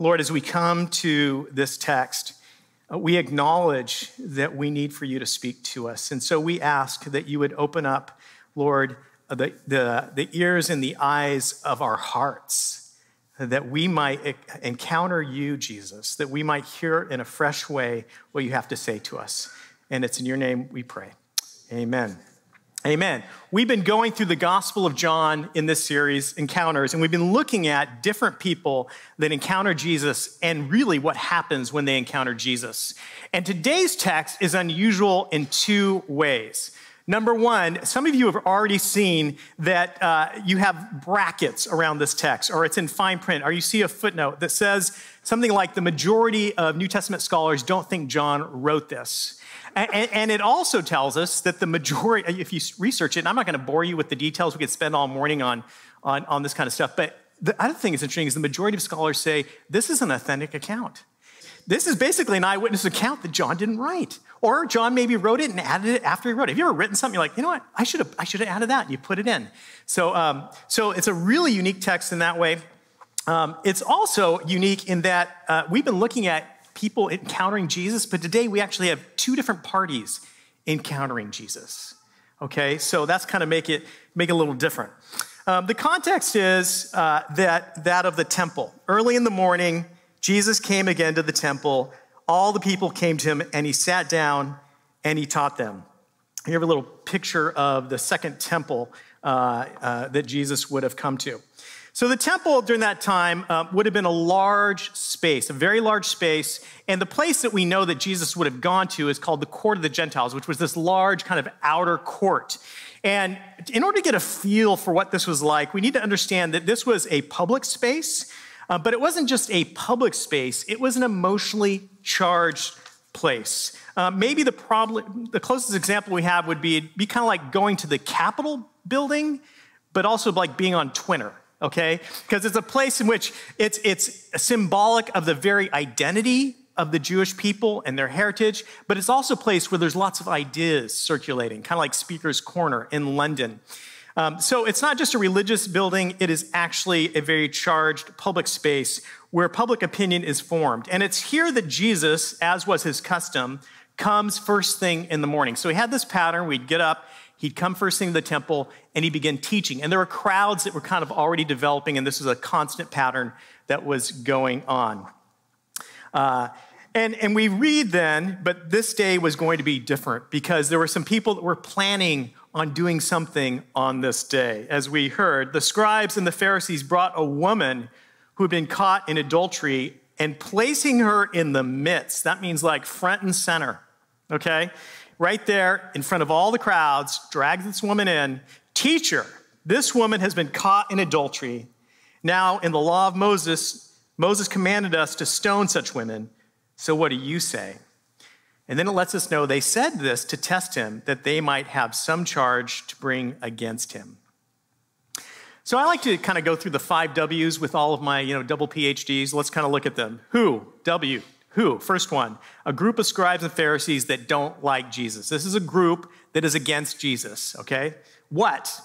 Lord, as we come to this text, uh, we acknowledge that we need for you to speak to us. And so we ask that you would open up, Lord, uh, the, the, the ears and the eyes of our hearts, that we might encounter you, Jesus, that we might hear in a fresh way what you have to say to us. And it's in your name we pray. Amen. Amen. We've been going through the Gospel of John in this series, Encounters, and we've been looking at different people that encounter Jesus and really what happens when they encounter Jesus. And today's text is unusual in two ways. Number one, some of you have already seen that uh, you have brackets around this text, or it's in fine print, or you see a footnote that says something like the majority of New Testament scholars don't think John wrote this. And, and, it also tells us that the majority, if you research it, and I'm not going to bore you with the details, we could spend all morning on, on, on this kind of stuff, but the other thing that's interesting is the majority of scholars say this is an authentic account. This is basically an eyewitness account that John didn't write. Or John maybe wrote it and added it after he wrote it. Have you ever written something you're like, you know what, I should have, I should have added that, and you put it in. So, um, so it's a really unique text in that way. Um, it's also unique in that uh, we've been looking at people encountering Jesus, but today we actually have two different parties encountering Jesus. Okay, so that's kind of make it make it a little different. Um, the context is uh, that that of the temple. Early in the morning, Jesus came again to the temple. All the people came to him, and he sat down and he taught them. You have a little picture of the second temple uh, uh, that Jesus would have come to. So the temple during that time uh, would have been a large space, a very large space. And the place that we know that Jesus would have gone to is called the court of the Gentiles, which was this large kind of outer court. And in order to get a feel for what this was like, we need to understand that this was a public space, uh, but it wasn't just a public space, it was an emotionally charged place. Uh, maybe the problem, the closest example we have would be be kind of like going to the Capitol building, but also like being on Twitter okay? Because it's a place in which it's, it's symbolic of the very identity of the Jewish people and their heritage, but it's also a place where there's lots of ideas circulating, kind of like Speaker's Corner in London. Um, so it's not just a religious building, it is actually a very charged public space where public opinion is formed. And it's here that Jesus, as was his custom, comes first thing in the morning. So he had this pattern we'd get up, He'd come first thing to the temple and he began teaching. And there were crowds that were kind of already developing, and this was a constant pattern that was going on. Uh, and, and we read then, but this day was going to be different because there were some people that were planning on doing something on this day. As we heard, the scribes and the Pharisees brought a woman who had been caught in adultery and placing her in the midst. That means like front and center, okay? Right there in front of all the crowds, drags this woman in. Teacher, this woman has been caught in adultery. Now, in the law of Moses, Moses commanded us to stone such women. So what do you say? And then it lets us know they said this to test him, that they might have some charge to bring against him. So I like to kind of go through the five W's with all of my, you know, double PhDs. Let's kind of look at them. Who? W. Who? First one, a group of scribes and Pharisees that don't like Jesus. This is a group that is against Jesus, okay? What?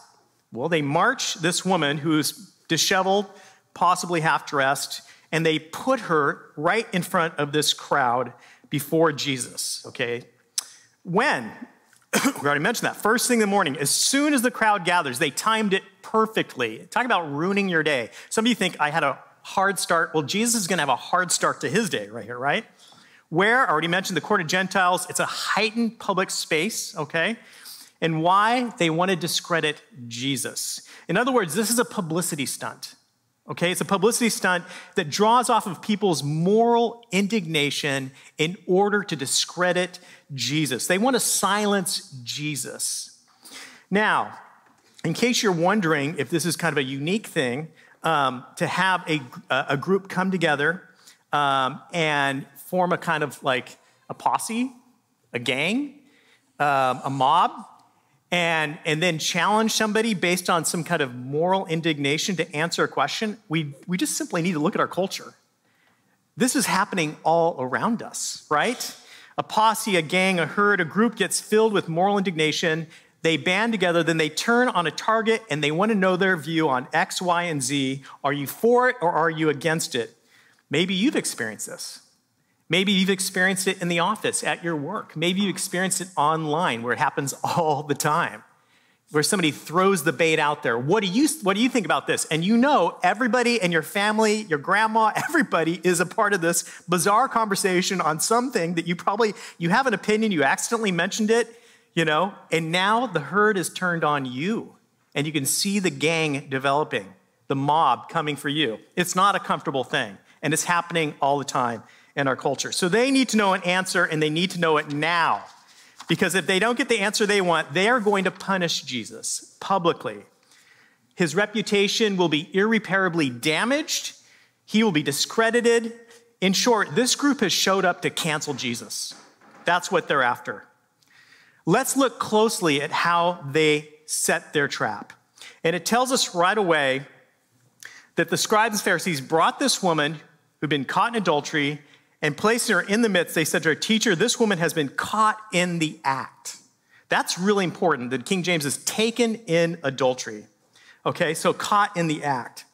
Well, they march this woman who's disheveled, possibly half dressed, and they put her right in front of this crowd before Jesus, okay? When? we already mentioned that. First thing in the morning, as soon as the crowd gathers, they timed it perfectly. Talk about ruining your day. Some of you think I had a hard start. Well, Jesus is going to have a hard start to his day right here, right? Where? I already mentioned the court of Gentiles. It's a heightened public space, okay? And why? They want to discredit Jesus. In other words, this is a publicity stunt. Okay, it's a publicity stunt that draws off of people's moral indignation in order to discredit Jesus. They want to silence Jesus. Now, in case you're wondering if this is kind of a unique thing, um, to have a, a group come together um, and form a kind of like a posse, a gang, um, a mob, and, and then challenge somebody based on some kind of moral indignation to answer a question, we, we just simply need to look at our culture. This is happening all around us, right? A posse, a gang, a herd, a group gets filled with moral indignation they band together, then they turn on a target and they want to know their view on X, Y, and Z. Are you for it or are you against it? Maybe you've experienced this. Maybe you've experienced it in the office, at your work. Maybe you experienced it online where it happens all the time, where somebody throws the bait out there. What do you, what do you think about this? And you know everybody in your family, your grandma, everybody is a part of this bizarre conversation on something that you probably, you have an opinion, you accidentally mentioned it, you know, and now the herd is turned on you and you can see the gang developing, the mob coming for you. It's not a comfortable thing and it's happening all the time in our culture. So they need to know an answer and they need to know it now. Because if they don't get the answer they want, they are going to punish Jesus publicly. His reputation will be irreparably damaged, he will be discredited. In short, this group has showed up to cancel Jesus. That's what they're after. Let's look closely at how they set their trap. And it tells us right away that the scribes and Pharisees brought this woman who'd been caught in adultery and placing her in the midst, they said to her, Teacher, this woman has been caught in the act. That's really important that King James is taken in adultery. Okay, so caught in the act.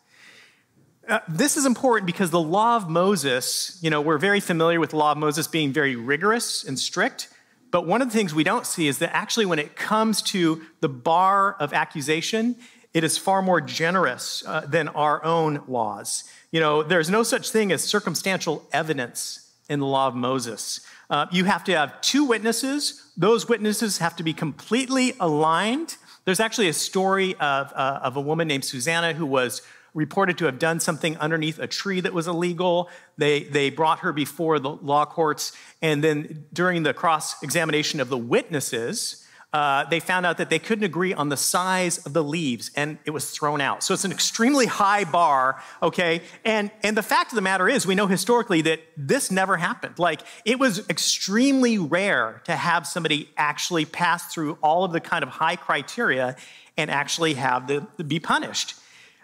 Uh, this is important because the law of Moses, you know, we're very familiar with the law of Moses being very rigorous and strict. But one of the things we don't see is that actually, when it comes to the bar of accusation, it is far more generous uh, than our own laws. You know, there's no such thing as circumstantial evidence in the law of Moses. Uh, you have to have two witnesses. Those witnesses have to be completely aligned. There's actually a story of, uh, of a woman named Susanna who was reported to have done something underneath a tree that was illegal. They, they brought her before the law courts, and then during the cross examination of the witnesses, uh, they found out that they couldn't agree on the size of the leaves and it was thrown out. So it's an extremely high bar, okay? And, and the fact of the matter is, we know historically that this never happened. Like, it was extremely rare to have somebody actually pass through all of the kind of high criteria and actually have the, be punished.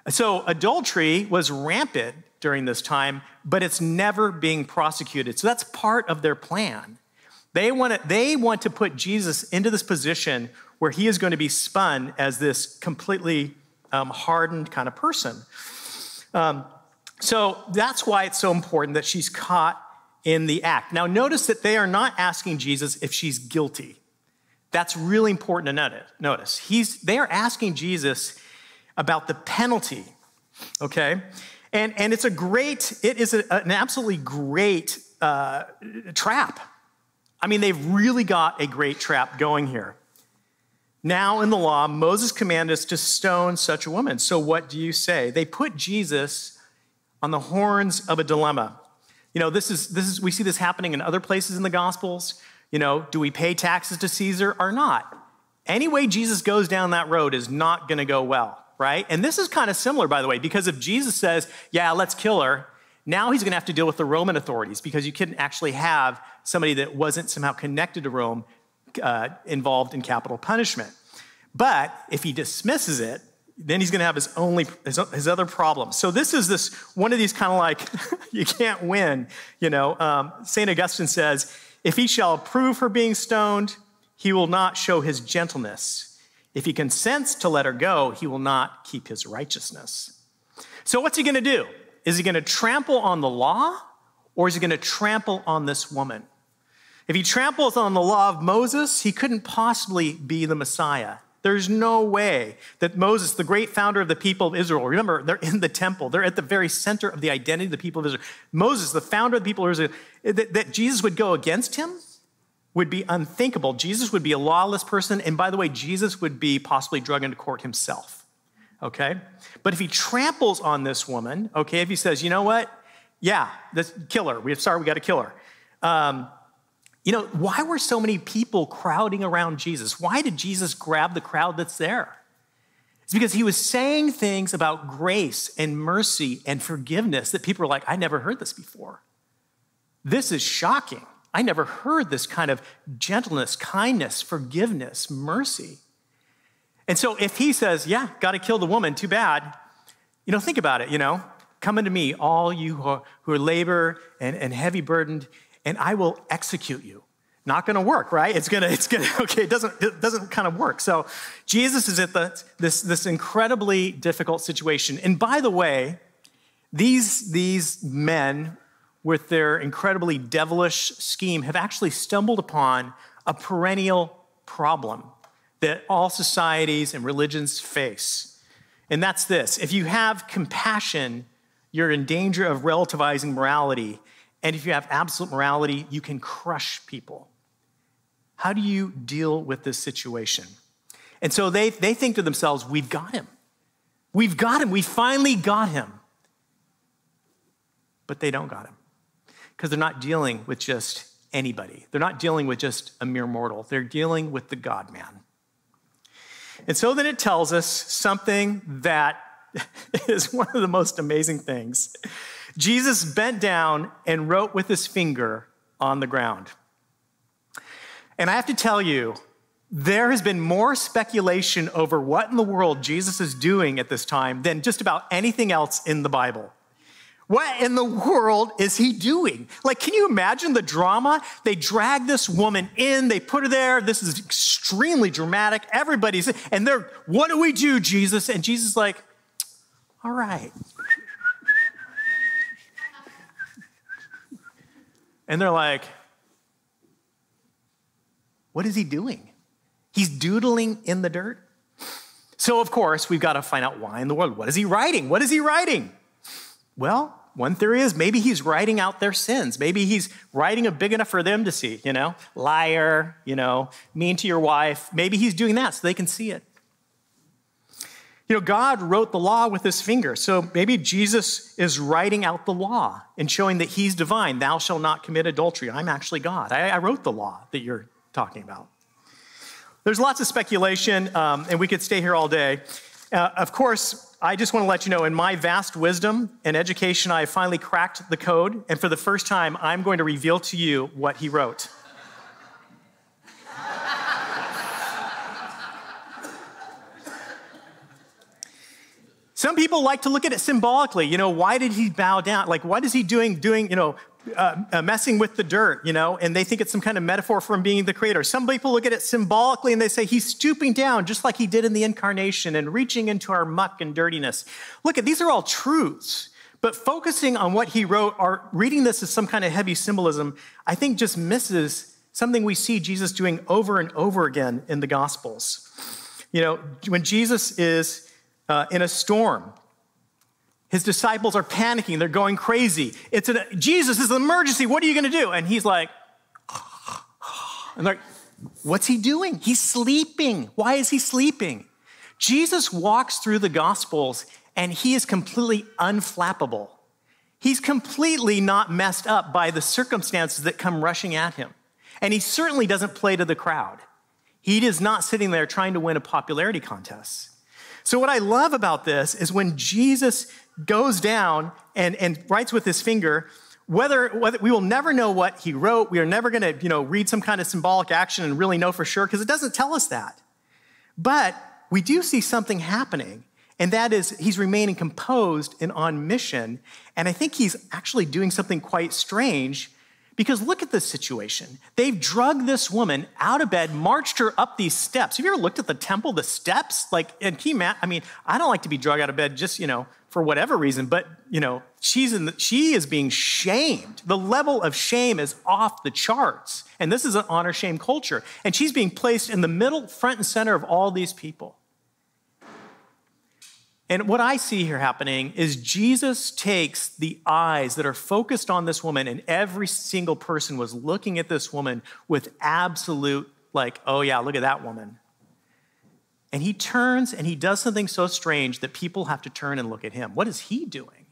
So adultery was rampant during this time, but it's never being prosecuted. So that's part of their plan. They want, to, they want to put Jesus into this position where he is going to be spun as this completely um, hardened kind of person. Um, so that's why it's so important that she's caught in the act. Now, notice that they are not asking Jesus if she's guilty. That's really important to notice. He's, they are asking Jesus about the penalty, okay? And, and it's a great, it is a, an absolutely great uh, trap I mean, they've really got a great trap going here. Now, in the law, Moses commanded us to stone such a woman. So, what do you say? They put Jesus on the horns of a dilemma. You know, this is, this is, we see this happening in other places in the Gospels. You know, do we pay taxes to Caesar or not? Any way Jesus goes down that road is not going to go well, right? And this is kind of similar, by the way, because if Jesus says, yeah, let's kill her, now he's going to have to deal with the Roman authorities because you couldn't actually have somebody that wasn't somehow connected to Rome uh, involved in capital punishment. But if he dismisses it, then he's going to have his only his, his other problem. So this is this one of these kind of like you can't win. You know, um, Saint Augustine says, "If he shall approve her being stoned, he will not show his gentleness. If he consents to let her go, he will not keep his righteousness." So what's he going to do? Is he going to trample on the law, or is he going to trample on this woman? If he tramples on the law of Moses, he couldn't possibly be the Messiah. There's no way that Moses, the great founder of the people of Israel, remember, they're in the temple, they're at the very center of the identity of the people of Israel. Moses, the founder of the people of Israel, that, that Jesus would go against him would be unthinkable. Jesus would be a lawless person. And by the way, Jesus would be possibly drugged into court himself. Okay? But if he tramples on this woman, okay, if he says, you know what? Yeah, this, killer. We, sorry, we got to kill her. Um, you know, why were so many people crowding around Jesus? Why did Jesus grab the crowd that's there? It's because he was saying things about grace and mercy and forgiveness that people were like, I never heard this before. This is shocking. I never heard this kind of gentleness, kindness, forgiveness, mercy. And so if he says, Yeah, got to kill the woman, too bad, you know, think about it, you know, come unto me, all you who are, who are labor and, and heavy burdened, and I will execute you. Not to work, right? It's to, it's to, okay, it doesn't, it doesn't kind of work. So Jesus is at the, this, this incredibly difficult situation. And by the way, these, these men with their incredibly devilish scheme, have actually stumbled upon a perennial problem that all societies and religions face. And that's this if you have compassion, you're in danger of relativizing morality. And if you have absolute morality, you can crush people. How do you deal with this situation? And so they, they think to themselves, we've got him. We've got him. We finally got him. But they don't got him because they're not dealing with just anybody. They're not dealing with just a mere mortal. They're dealing with the God man. And so then it tells us something that is one of the most amazing things. Jesus bent down and wrote with his finger on the ground. And I have to tell you, there has been more speculation over what in the world Jesus is doing at this time than just about anything else in the Bible. What in the world is he doing? Like, can you imagine the drama? They drag this woman in, they put her there. This is extremely dramatic. Everybody's, and they're, what do we do, Jesus? And Jesus is like, all right. And they're like, what is he doing? He's doodling in the dirt. So, of course, we've got to find out why in the world. What is he writing? What is he writing? Well, one theory is maybe he's writing out their sins. Maybe he's writing a big enough for them to see, you know, liar, you know, mean to your wife. Maybe he's doing that so they can see it. You know, God wrote the law with his finger. So maybe Jesus is writing out the law and showing that he's divine. Thou shalt not commit adultery. I'm actually God. I, I wrote the law that you're talking about. There's lots of speculation, um, and we could stay here all day. Uh, of course, I just want to let you know in my vast wisdom and education, I have finally cracked the code, and for the first time, I'm going to reveal to you what he wrote. Some people like to look at it symbolically. You know, why did he bow down? Like, what is he doing, doing, you know, uh, uh, messing with the dirt, you know, and they think it's some kind of metaphor from being the creator. Some people look at it symbolically and they say he's stooping down just like he did in the incarnation and reaching into our muck and dirtiness. Look at these are all truths. But focusing on what he wrote or reading this as some kind of heavy symbolism, I think just misses something we see Jesus doing over and over again in the Gospels. You know, when Jesus is uh, in a storm, his disciples are panicking. They're going crazy. It's an, Jesus, is an emergency. What are you going to do? And he's like, and they're like, what's he doing? He's sleeping. Why is he sleeping? Jesus walks through the Gospels and he is completely unflappable. He's completely not messed up by the circumstances that come rushing at him. And he certainly doesn't play to the crowd. He is not sitting there trying to win a popularity contest. So, what I love about this is when Jesus goes down and, and writes with his finger, whether, whether we will never know what he wrote, we are never going to you know, read some kind of symbolic action and really know for sure because it doesn't tell us that. But we do see something happening, and that is he's remaining composed and on mission. And I think he's actually doing something quite strange because look at this situation. They've drugged this woman out of bed, marched her up these steps. Have you ever looked at the temple, the steps? Like, and can you I mean, I don't like to be drugged out of bed just, you know, for whatever reason, but, you know, she's in the, she is being shamed. The level of shame is off the charts. And this is an honor shame culture. And she's being placed in the middle, front, and center of all these people. And what I see here happening is Jesus takes the eyes that are focused on this woman, and every single person was looking at this woman with absolute, like, oh yeah, look at that woman. And he turns and he does something so strange that people have to turn and look at him. What is he doing?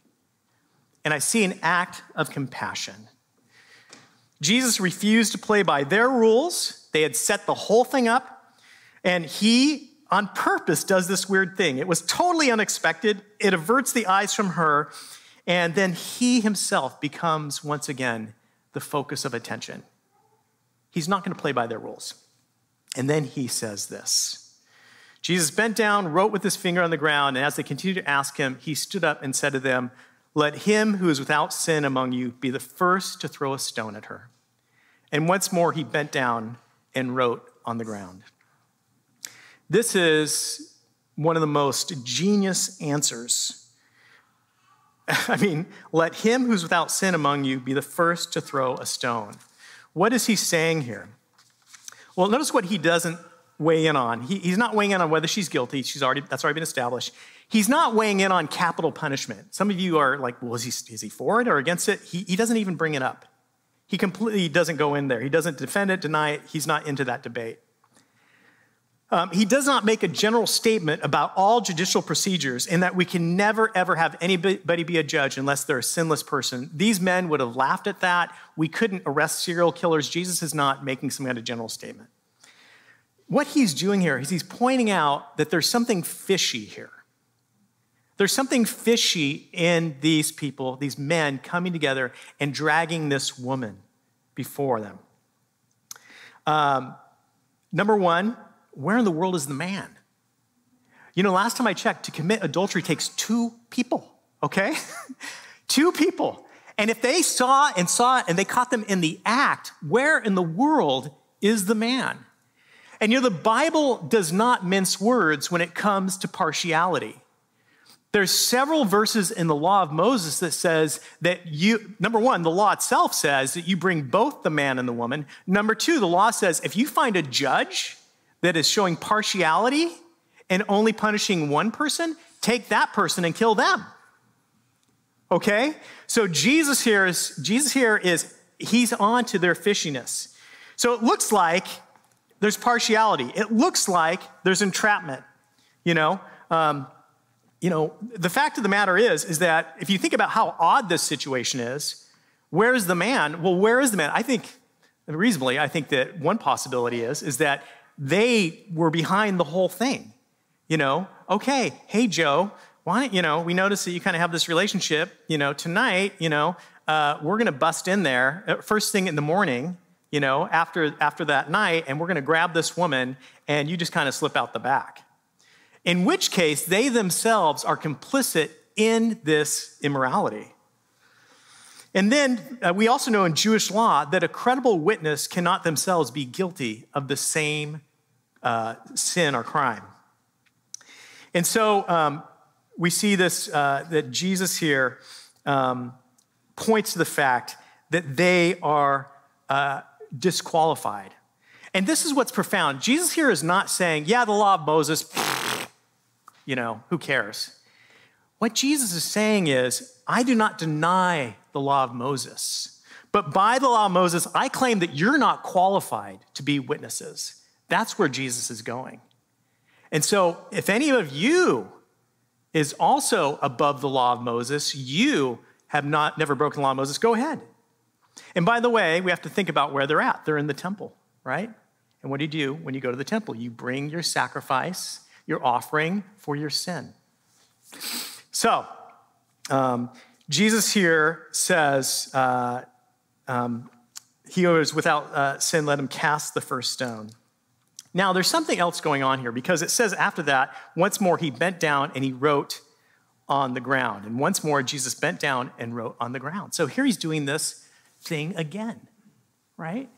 And I see an act of compassion. Jesus refused to play by their rules. They had set the whole thing up, and he on purpose does this weird thing. It was totally unexpected. It averts the eyes from her, and then he himself becomes once again the focus of attention. He's not going to play by their rules. And then he says this Jesus bent down, wrote with his finger on the ground, and as they continued to ask him, he stood up and said to them, Let him who is without sin among you be the first to throw a stone at her. And once more he bent down and wrote on the ground. This is one of the most genius answers I mean, let him who's without sin among you be the first to throw a stone. What is he saying here? Well, notice what he doesn't weigh in on. He, he's not weighing in on whether she's guilty. She's already, that's already been established. He's not weighing in on capital punishment. Some of you are like, well, is he, is he for it or against it? He, he doesn't even bring it up. He completely doesn't go in there. He doesn't defend it, deny it. He's not into that debate. Um, he does not make a general statement about all judicial procedures in that we can never, ever have anybody be a judge unless they're a sinless person. These men would have laughed at that. We couldn't arrest serial killers. Jesus is not making some kind of general statement. What he's doing here is he's pointing out that there's something fishy here. There's something fishy in these people, these men coming together and dragging this woman before them. Um, number one, where in the world is the man? You know, last time I checked, to commit adultery takes two people, okay? two people. And if they saw and saw and they caught them in the act, where in the world is the man? And you know, the Bible does not mince words when it comes to partiality. There's several verses in the law of Moses that says that you, number one, the law itself says that you bring both the man and the woman. Number two, the law says if you find a judge that is showing partiality and only punishing one person, take that person and kill them. Okay? So Jesus here is Jesus here is he's on to their fishiness. So it looks like there's partiality. It looks like there's entrapment. You know, um, you know, the fact of the matter is, is that if you think about how odd this situation is, where is the man? Well, where is the man? I think, reasonably, I think that one possibility is, is that they were behind the whole thing. You know, okay, hey, Joe, why don't, you know, we notice that you kind of have this relationship, you know, tonight, you know, uh, we're going to bust in there uh, first thing in the morning, you know, after, after that night, and we're going to grab this woman, and you just kind of slip out the back. In which case, they themselves are complicit in this immorality. And then uh, we also know in Jewish law that a credible witness cannot themselves be guilty of the same uh, sin or crime. And so um, we see this uh, that Jesus here um, points to the fact that they are uh, disqualified. And this is what's profound. Jesus here is not saying, yeah, the law of Moses, you know, who cares? What Jesus is saying is, I do not deny the law of Moses, but by the law of Moses, I claim that you're not qualified to be witnesses. That's where Jesus is going. And so, if any of you is also above the law of Moses, you have not never broken the law of Moses, go ahead. And by the way, we have to think about where they're at. They're in the temple, right? And what do you do when you go to the temple? You bring your sacrifice, your offering for your sin. So, um, Jesus here says, uh, um, He who is without uh, sin, let him cast the first stone. Now, there's something else going on here because it says after that, once more he bent down and he wrote on the ground. And once more, Jesus bent down and wrote on the ground. So here he's doing this thing again, right?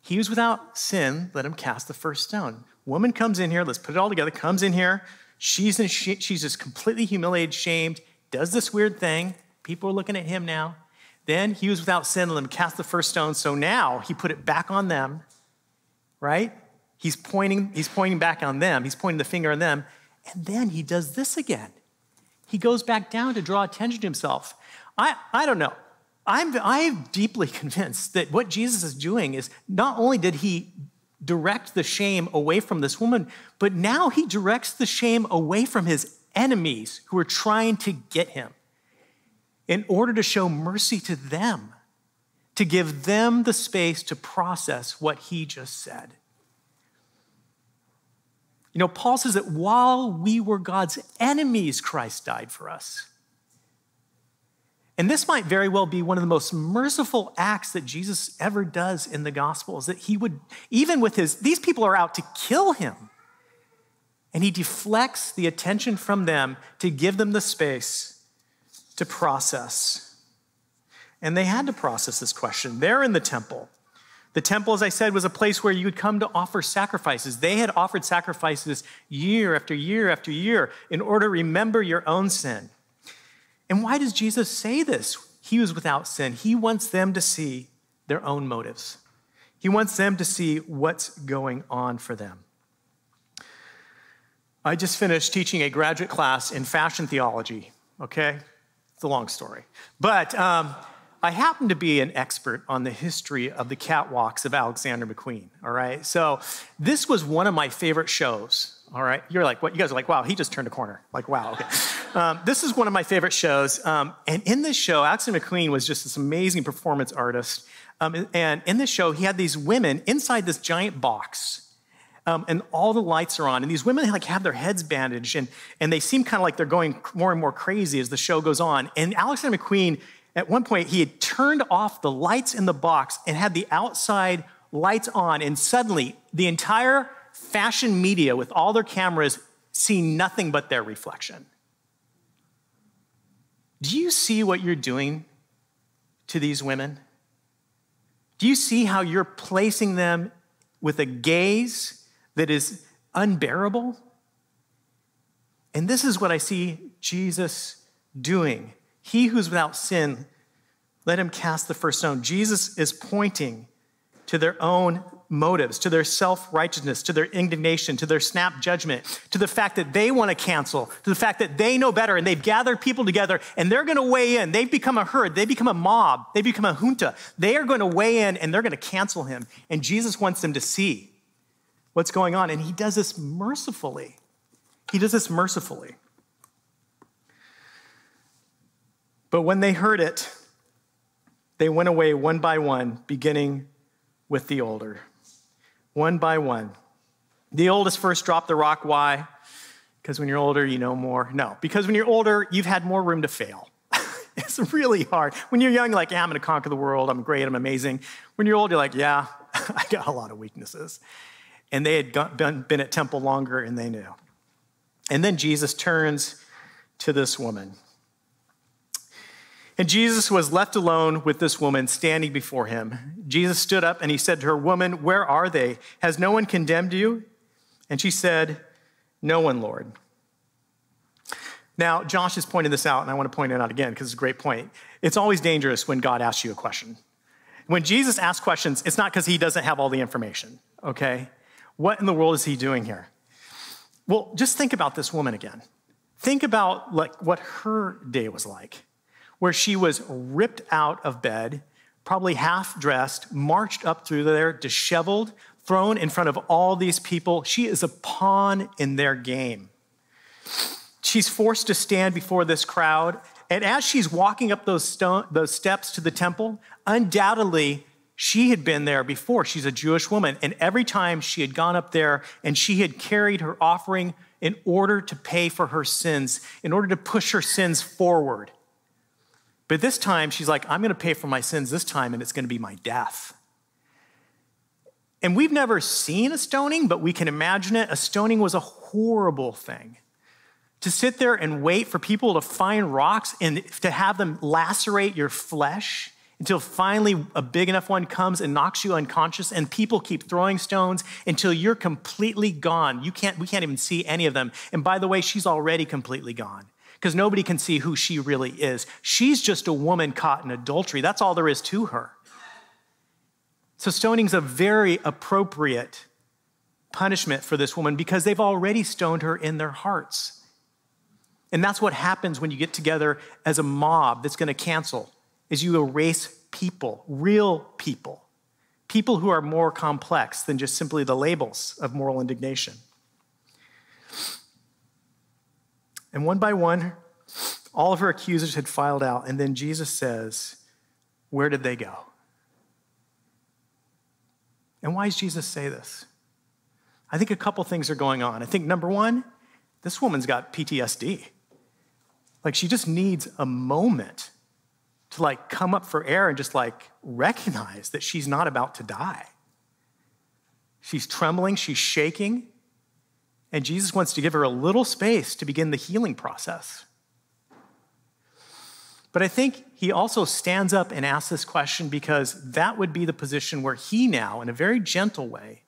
He was without sin, let him cast the first stone. Woman comes in here, let's put it all together, comes in here. She's, in, she's just completely humiliated, shamed, does this weird thing. People are looking at him now. Then he was without sin, let him cast the first stone. So now he put it back on them, right? He's pointing, he's pointing back on them, he's pointing the finger on them, and then he does this again. He goes back down to draw attention to himself. I, I don't know. I'm, I'm deeply convinced that what Jesus is doing is not only did he direct the shame away from this woman, but now he directs the shame away from his enemies who are trying to get him in order to show mercy to them, to give them the space to process what he just said. You know, Paul says that while we were God's enemies, Christ died for us. And this might very well be one of the most merciful acts that Jesus ever does in the Gospels that he would, even with his, these people are out to kill him. And he deflects the attention from them to give them the space to process. And they had to process this question. They're in the temple. The temple, as I said, was a place where you would come to offer sacrifices. They had offered sacrifices year after year after year in order to remember your own sin. And why does Jesus say this? He was without sin. He wants them to see their own motives, He wants them to see what's going on for them. I just finished teaching a graduate class in fashion theology, okay? It's a long story. But um, I happen to be an expert on the history of the catwalks of Alexander McQueen, all right? So this was one of my favorite shows, all right? You're like, what? You guys are like, wow, he just turned a corner. Like, wow, okay. Um, this is one of my favorite shows. Um, and in this show, Alexander McQueen was just this amazing performance artist. Um, and in this show, he had these women inside this giant box um, and all the lights are on. And these women like have their heads bandaged, and, and they seem kind of like they're going more and more crazy as the show goes on. And Alexander McQueen, at one point, he had turned off the lights in the box and had the outside lights on, and suddenly the entire fashion media with all their cameras see nothing but their reflection. Do you see what you're doing to these women? Do you see how you're placing them with a gaze that is unbearable. And this is what I see Jesus doing. He who's without sin, let him cast the first stone. Jesus is pointing to their own motives, to their self righteousness, to their indignation, to their snap judgment, to the fact that they want to cancel, to the fact that they know better and they've gathered people together and they're going to weigh in. They've become a herd, they become a mob, they become a junta. They are going to weigh in and they're going to cancel him. And Jesus wants them to see what's going on. And he does this mercifully. He does this mercifully. But when they heard it, they went away one by one, beginning with the older. One by one. The oldest first dropped the rock. Why? Because when you're older, you know more. No, because when you're older, you've had more room to fail. it's really hard. When you're young, you're like, yeah, I'm going to conquer the world. I'm great. I'm amazing. When you're old, you're like, yeah, I got a lot of weaknesses and they had been at temple longer and they knew. And then Jesus turns to this woman. And Jesus was left alone with this woman standing before him. Jesus stood up and he said to her, Woman, where are they? Has no one condemned you? And she said, No one, Lord. Now, Josh has pointed this out, and I want to point it out again because it's a great point. It's always dangerous when God asks you a question. When Jesus asks questions, it's not because he doesn't have all the information, okay? What in the world is he doing here? Well, just think about this woman again. Think about like what her day was like, where she was ripped out of bed, probably half dressed, marched up through there, disheveled, thrown in front of all these people. She is a pawn in their game. She's forced to stand before this crowd. And as she's walking up those, stone, those steps to the temple, undoubtedly she had been there before. She's a Jewish woman. And every time she had gone up there and she had carried her offering in order to pay for her sins, in order to push her sins forward. But this time, she's like, I'm going to pay for my sins this time, and it's going to be my death. And we've never seen a stoning, but we can imagine it. A stoning was a horrible thing. To sit there and wait for people to find rocks and to have them lacerate your flesh until finally a big enough one comes and knocks you unconscious and people keep throwing stones until you're completely gone. You can't, we can't even see any of them. And by the way, she's already completely gone because nobody can see who she really is. She's just a woman caught in adultery. That's all there is to her. So stoning's a very appropriate punishment for this woman because they've already stoned her in their hearts. And that's what happens when you get together as a mob that's going to cancel is you erase people, real people, people who are more complex than just simply the labels of moral indignation. And one by one, all of her accusers had filed out, and then Jesus says, Where did they go? And why does Jesus say this? I think a couple things are going on. I think number one, this woman's got PTSD. Like she just needs a moment to like come up for air and just like recognize that she's not about to die. She's trembling, she's shaking, and Jesus wants to give her a little space to begin the healing process. But I think he also stands up and asks this question because that would be the position where he now, in a very gentle way,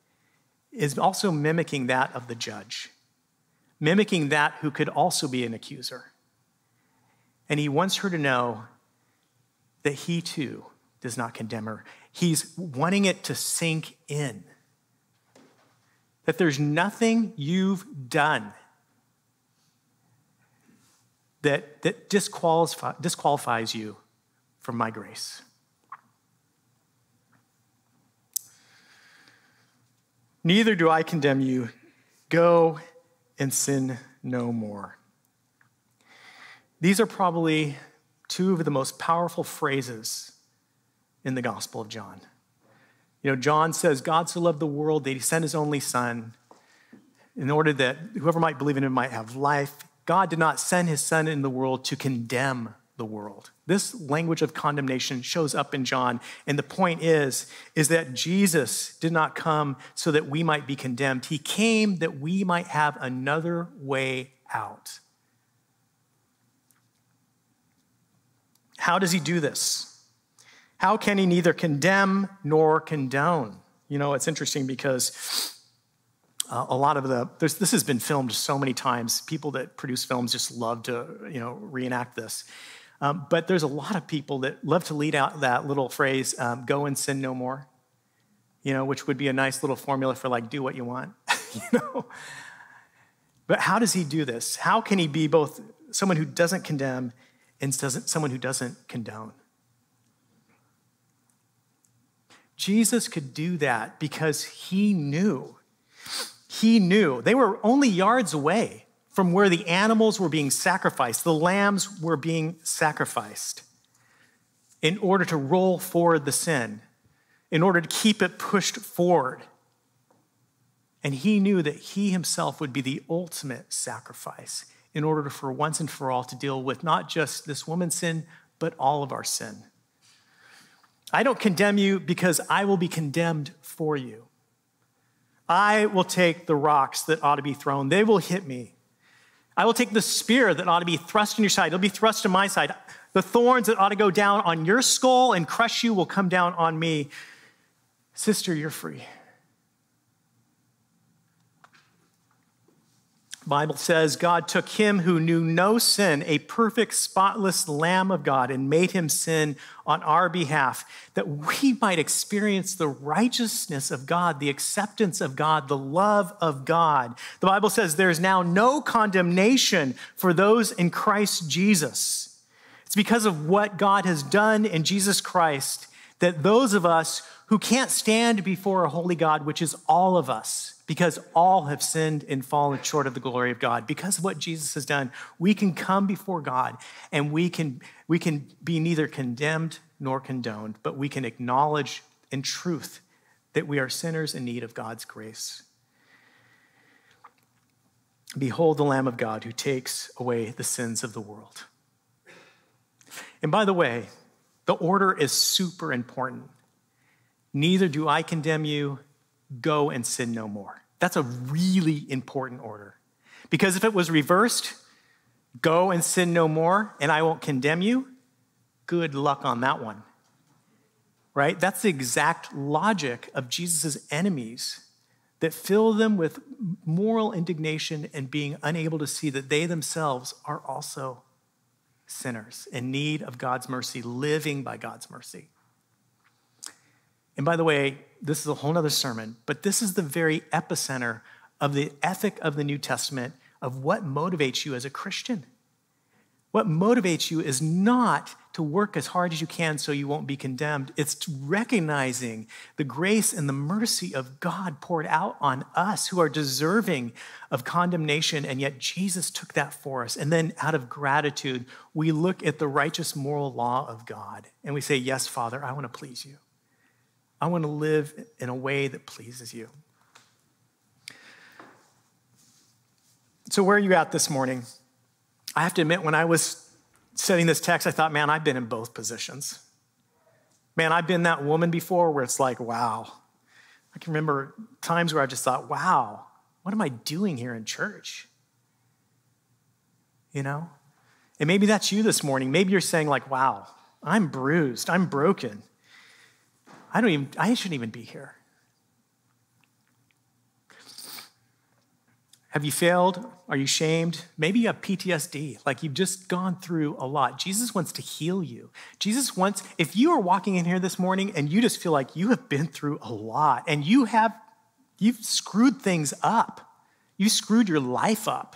is also mimicking that of the judge, mimicking that who could also be an accuser. And he wants her to know that he too does not condemn her. He's wanting it to sink in that there's nothing you've done that, that disqualify, disqualifies you from my grace. Neither do I condemn you. Go and sin no more. These are probably two of the most powerful phrases in the Gospel of John. You know, John says, God so loved the world that he sent his only Son in order that whoever might believe in him might have life. God did not send his Son in the world to condemn the world. This language of condemnation shows up in John. And the point is, is that Jesus did not come so that we might be condemned. He came that we might have another way out. How does he do this? How can he neither condemn nor condone? You know, it's interesting because uh, a lot of the this has been filmed so many times. People that produce films just love to you know reenact this. Um, but there's a lot of people that love to lead out that little phrase, um, "Go and sin no more," you know, which would be a nice little formula for like do what you want, you know. But how does he do this? How can he be both someone who doesn't condemn and doesn't, someone who doesn't condone? Jesus could do that because he knew. He knew. They were only yards away from where the animals were being sacrificed, the lambs were being sacrificed in order to roll forward the sin, in order to keep it pushed forward. And he knew that he himself would be the ultimate sacrifice in order for once and for all to deal with not just this woman's sin, but all of our sin. I don't condemn you because I will be condemned for you. I will take the rocks that ought to be thrown, they will hit me. I will take the spear that ought to be thrust in your side, it'll be thrust in my side. The thorns that ought to go down on your skull and crush you will come down on me. Sister, you're free. Bible says God took him who knew no sin, a perfect, spotless Lamb of God, and made him sin on our behalf, that we might experience the righteousness of God, the acceptance of God, the love of God. The Bible says there's now no condemnation for those in Christ Jesus. It's because of what God has done in Jesus Christ that those of us who can't stand before a holy God, which is all of us, because all have sinned and fallen short of the glory of God. Because of what Jesus has done, we can come before God and we can, we can be neither condemned nor condoned, but we can acknowledge in truth that we are sinners in need of God's grace. Behold the Lamb of God who takes away the sins of the world. And by the way, the order is super important. Neither do I condemn you, go and sin no more. That's a really important order. Because if it was reversed, go and sin no more, and I won't condemn you, good luck on that one. Right? That's the exact logic of Jesus' enemies that fill them with moral indignation and being unable to see that they themselves are also sinners in need of God's mercy, living by God's mercy. And by the way, this is a whole other sermon, but this is the very epicenter of the ethic of the New Testament of what motivates you as a Christian. What motivates you is not to work as hard as you can so you won't be condemned. It's recognizing the grace and the mercy of God poured out on us who are deserving of condemnation, and yet Jesus took that for us. And then, out of gratitude, we look at the righteous moral law of God and we say, Yes, Father, I want to please you. I want to live in a way that pleases you. So, where are you at this morning? I have to admit, when I was studying this text, I thought, man, I've been in both positions. Man, I've been that woman before where it's like, wow. I can remember times where I just thought, wow, what am I doing here in church? You know? And maybe that's you this morning. Maybe you're saying, like, wow, I'm bruised, I'm broken. I don't even, I shouldn't even be here. Have you failed? Are you shamed? Maybe you have PTSD, like you've just gone through a lot. Jesus wants to heal you. Jesus wants, if you are walking in here this morning and you just feel like you have been through a lot and you have, you've screwed things up, you screwed your life up.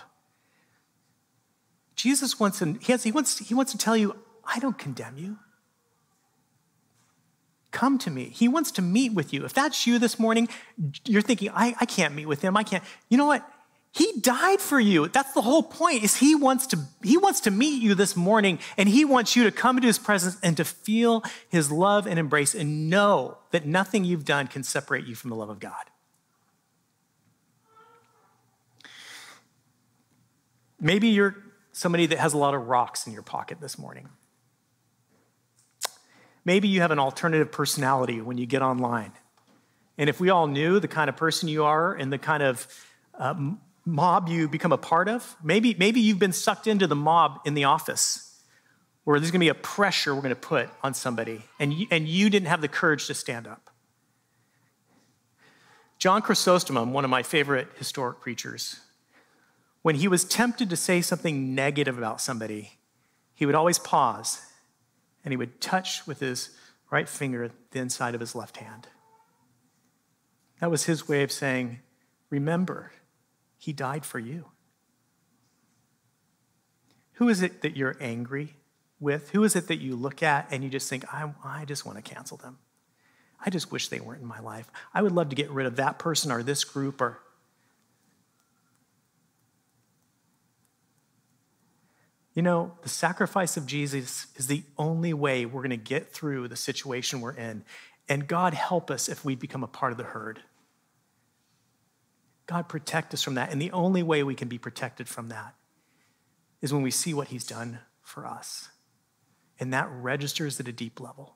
Jesus wants, to, he, has, he, wants, he wants to tell you, I don't condemn you. Come to me. He wants to meet with you. If that's you this morning, you're thinking, I, I can't meet with him. I can't. You know what? He died for you. That's the whole point is he wants to he wants to meet you this morning and he wants you to come into his presence and to feel his love and embrace and know that nothing you've done can separate you from the love of God. Maybe you're somebody that has a lot of rocks in your pocket this morning. Maybe you have an alternative personality when you get online. And if we all knew the kind of person you are and the kind of uh, mob you become a part of. Maybe, maybe you've been sucked into the mob in the office where there's going to be a pressure we're going to put on somebody, and you, and you didn't have the courage to stand up. John Chrysostom, one of my favorite historic preachers, when he was tempted to say something negative about somebody, he would always pause and he would touch with his right finger the inside of his left hand. That was his way of saying, Remember, he died for you. Who is it that you're angry with? Who is it that you look at and you just think, I, I just want to cancel them? I just wish they weren't in my life. I would love to get rid of that person or this group or. You know, the sacrifice of Jesus is the only way we're going to get through the situation we're in. And God help us if we become a part of the herd. God, protect us from that. And the only way we can be protected from that is when we see what He's done for us. And that registers at a deep level.